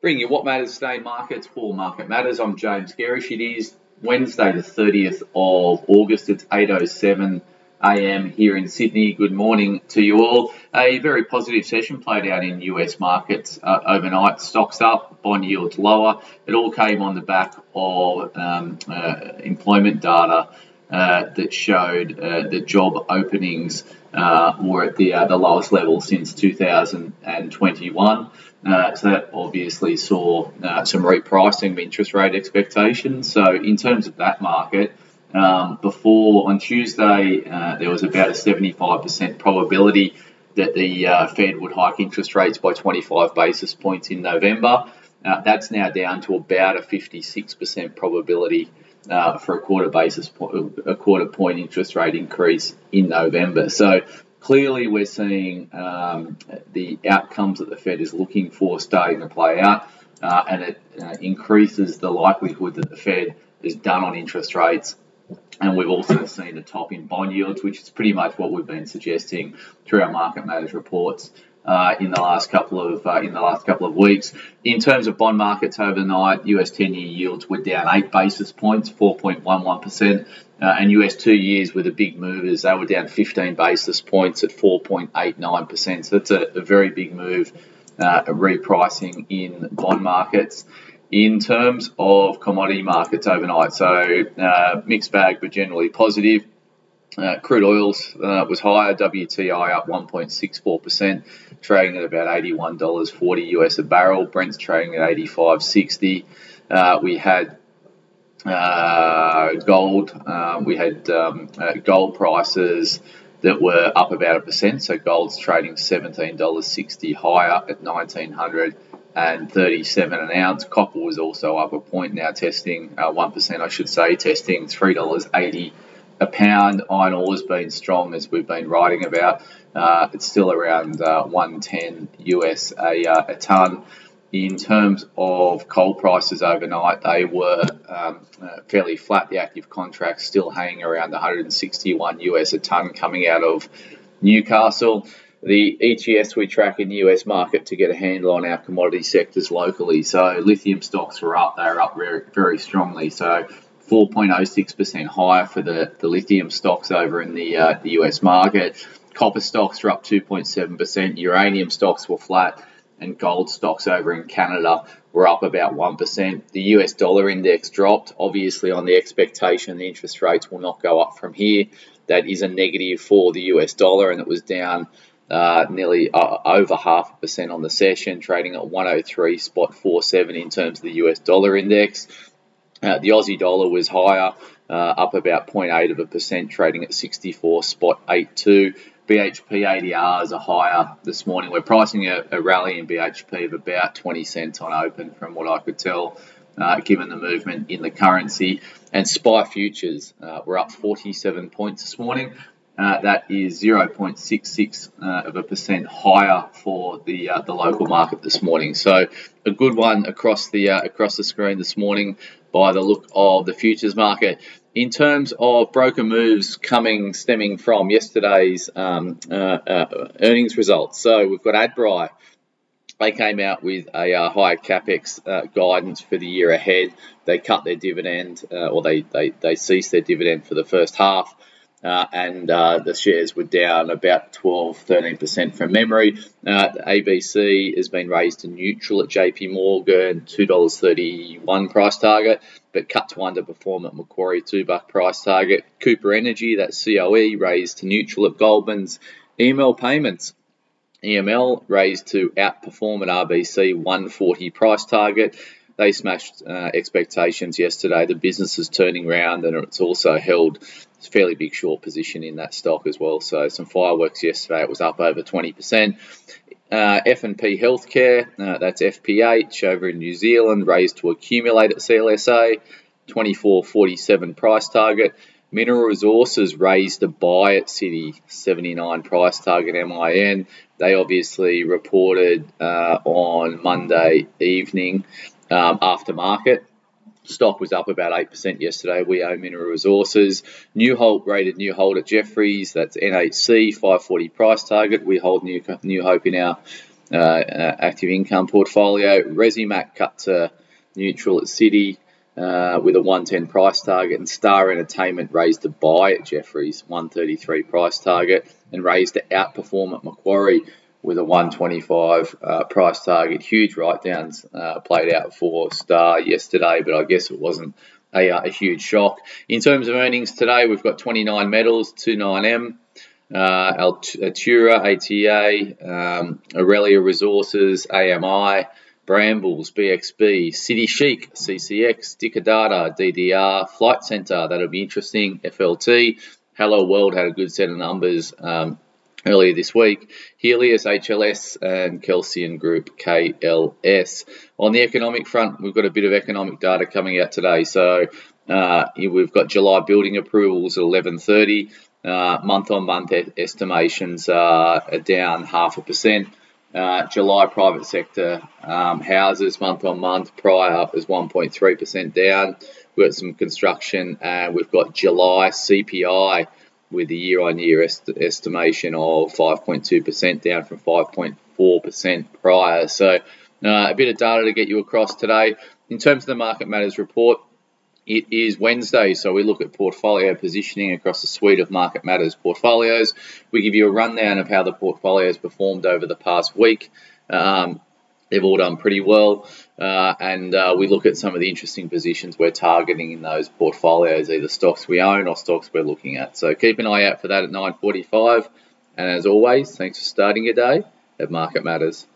Bring you what matters today, markets for Market Matters. I'm James Gerrish. It is Wednesday, the 30th of August. It's 8:07 a.m. here in Sydney. Good morning to you all. A very positive session played out in US markets uh, overnight. Stocks up, bond yields lower. It all came on the back of um, uh, employment data uh, that showed uh, the job openings uh, were at the, uh, the lowest level since 2021. Uh, so that obviously saw uh, some repricing of interest rate expectations. So in terms of that market, um, before on Tuesday, there was about a 75% probability that the Fed would hike interest rates by 25 basis points in November. That's now down to about a 56% probability uh, for a quarter basis point, a quarter point interest rate increase in November. So clearly we're seeing um, the outcomes that the Fed is looking for starting to play out, uh, and it uh, increases the likelihood that the Fed is done on interest rates. And we've also seen a top in bond yields, which is pretty much what we've been suggesting through our market matters reports uh, in the last couple of uh, in the last couple of weeks. In terms of bond markets overnight, US 10-year yields were down eight basis points, 4.11 percent, uh, and US two years were the big movers. They were down 15 basis points at 4.89 percent. So that's a, a, very big move, uh, repricing in bond markets. In terms of commodity markets overnight, so uh, mixed bag but generally positive. Uh, crude oils uh, was higher, WTI up 1.64%, trading at about $81.40 US a barrel. Brent's trading at 85.60. Uh, we had uh, gold. Uh, we had um, uh, gold prices that were up about a percent. So gold's trading $17.60 higher at 1900 and 37 an ounce. Copper was also up a point now, testing uh, 1%, I should say, testing $3.80 a pound. Iron ore has been strong as we've been writing about. Uh, it's still around uh, 110 US a, uh, a ton. In terms of coal prices overnight, they were um, uh, fairly flat. The active contracts still hanging around 161 US a ton coming out of Newcastle. The ETFs we track in the US market to get a handle on our commodity sectors locally. So lithium stocks were up; they are up very, very strongly. So 4.06% higher for the, the lithium stocks over in the, uh, the US market. Copper stocks are up 2.7%, uranium stocks were flat, and gold stocks over in Canada were up about 1%. The US dollar index dropped, obviously, on the expectation the interest rates will not go up from here. That is a negative for the US dollar, and it was down uh, nearly uh, over half a percent on the session, trading at 103 spot 47 in terms of the US dollar index. Uh, the Aussie dollar was higher, uh, up about 0.8 of a percent, trading at 64 spot 82. BHP ADRs are higher this morning. We're pricing a, a, rally in BHP of about 20 cents on open, from what I could tell, uh, given the movement in the currency. And SPI futures uh, were up 47 points this morning. Uh, that is 0.66 uh, of a percent higher for the uh, the local market this morning. So a good one across the uh, across the screen this morning by the look of the futures market. In terms of broker moves coming stemming from yesterday's um, uh, earnings results, so we've got Adbri. They came out with a higher capex guidance for the year ahead. They cut their dividend, or they, they, they ceased their dividend for the first half. Uh, and uh, the shares were down about 12 13% from memory. Uh, ABC has been raised to neutral at JP Morgan, $2.31 price target, but cut to underperform at Macquarie, 2 buck price target. Cooper Energy, that's COE, raised to neutral at Goldman's. EML Payments, EML raised to outperform at RBC, 140 price target they smashed uh, expectations yesterday. The business is turning around, and it's also held a fairly big short position in that stock as well. So some fireworks yesterday. It was up over 20%. Uh, F&P Healthcare, uh, that's FPH over in New Zealand, raised to accumulate at CLSA, 24.47 price target. Mineral Resources raised a buy at Citi 79 price target MIN. They obviously reported uh, on Monday evening um, aftermarket. Stock was up about 8% yesterday. We own Mineral Resources. New Hope rated New Hope at Jefferies. That's NHC, 540 price target. We hold New, New Hope in our uh, uh, active income portfolio. Resimac cut to neutral at Citi. Uh, with a 110 price target, and Star Entertainment raised to buy at Jefferies 133 price target, and raised to outperform at Macquarie with a 125 uh, price target. Huge write downs uh, played out for Star yesterday, but I guess it wasn't a, uh, a, huge shock. In terms of earnings today, we've got 29 metals, 29M. Uh, Altura, ATA, um, Aurelia Resources, AMI, Brambles, BXB, City Chic, CCX, Dicker Data, DDR, Flight Centre, that'll be interesting, FLT. Hello World had a good set of numbers. Um, earlier this week. Healius, HLS, and Kelsian Group, KLS. On the economic front, we've got a bit of economic data coming out today. So uh, we've got July building approvals at 11:30. Uh, month-on-month estimations are down half a percent. Uh, July private sector um, houses month on month prior is 1.3% down. We've got some construction and we've got July CPI with a year-on-year est- estimation of 5.2% down from 5.4% prior. So uh, a bit of data to get you across today. In terms of the Market Matters report, it is Wednesday, so we look at portfolio positioning across a suite of Market Matters portfolios. We give you a rundown of how the portfolio has performed over the past week. Um, they've all done pretty well. Uh, and uh, we look at some of the interesting positions we're targeting in those portfolios, either stocks we own or stocks we're looking at. So keep an eye out for that at 9:45. And as always, thanks for starting your day at Market Matters.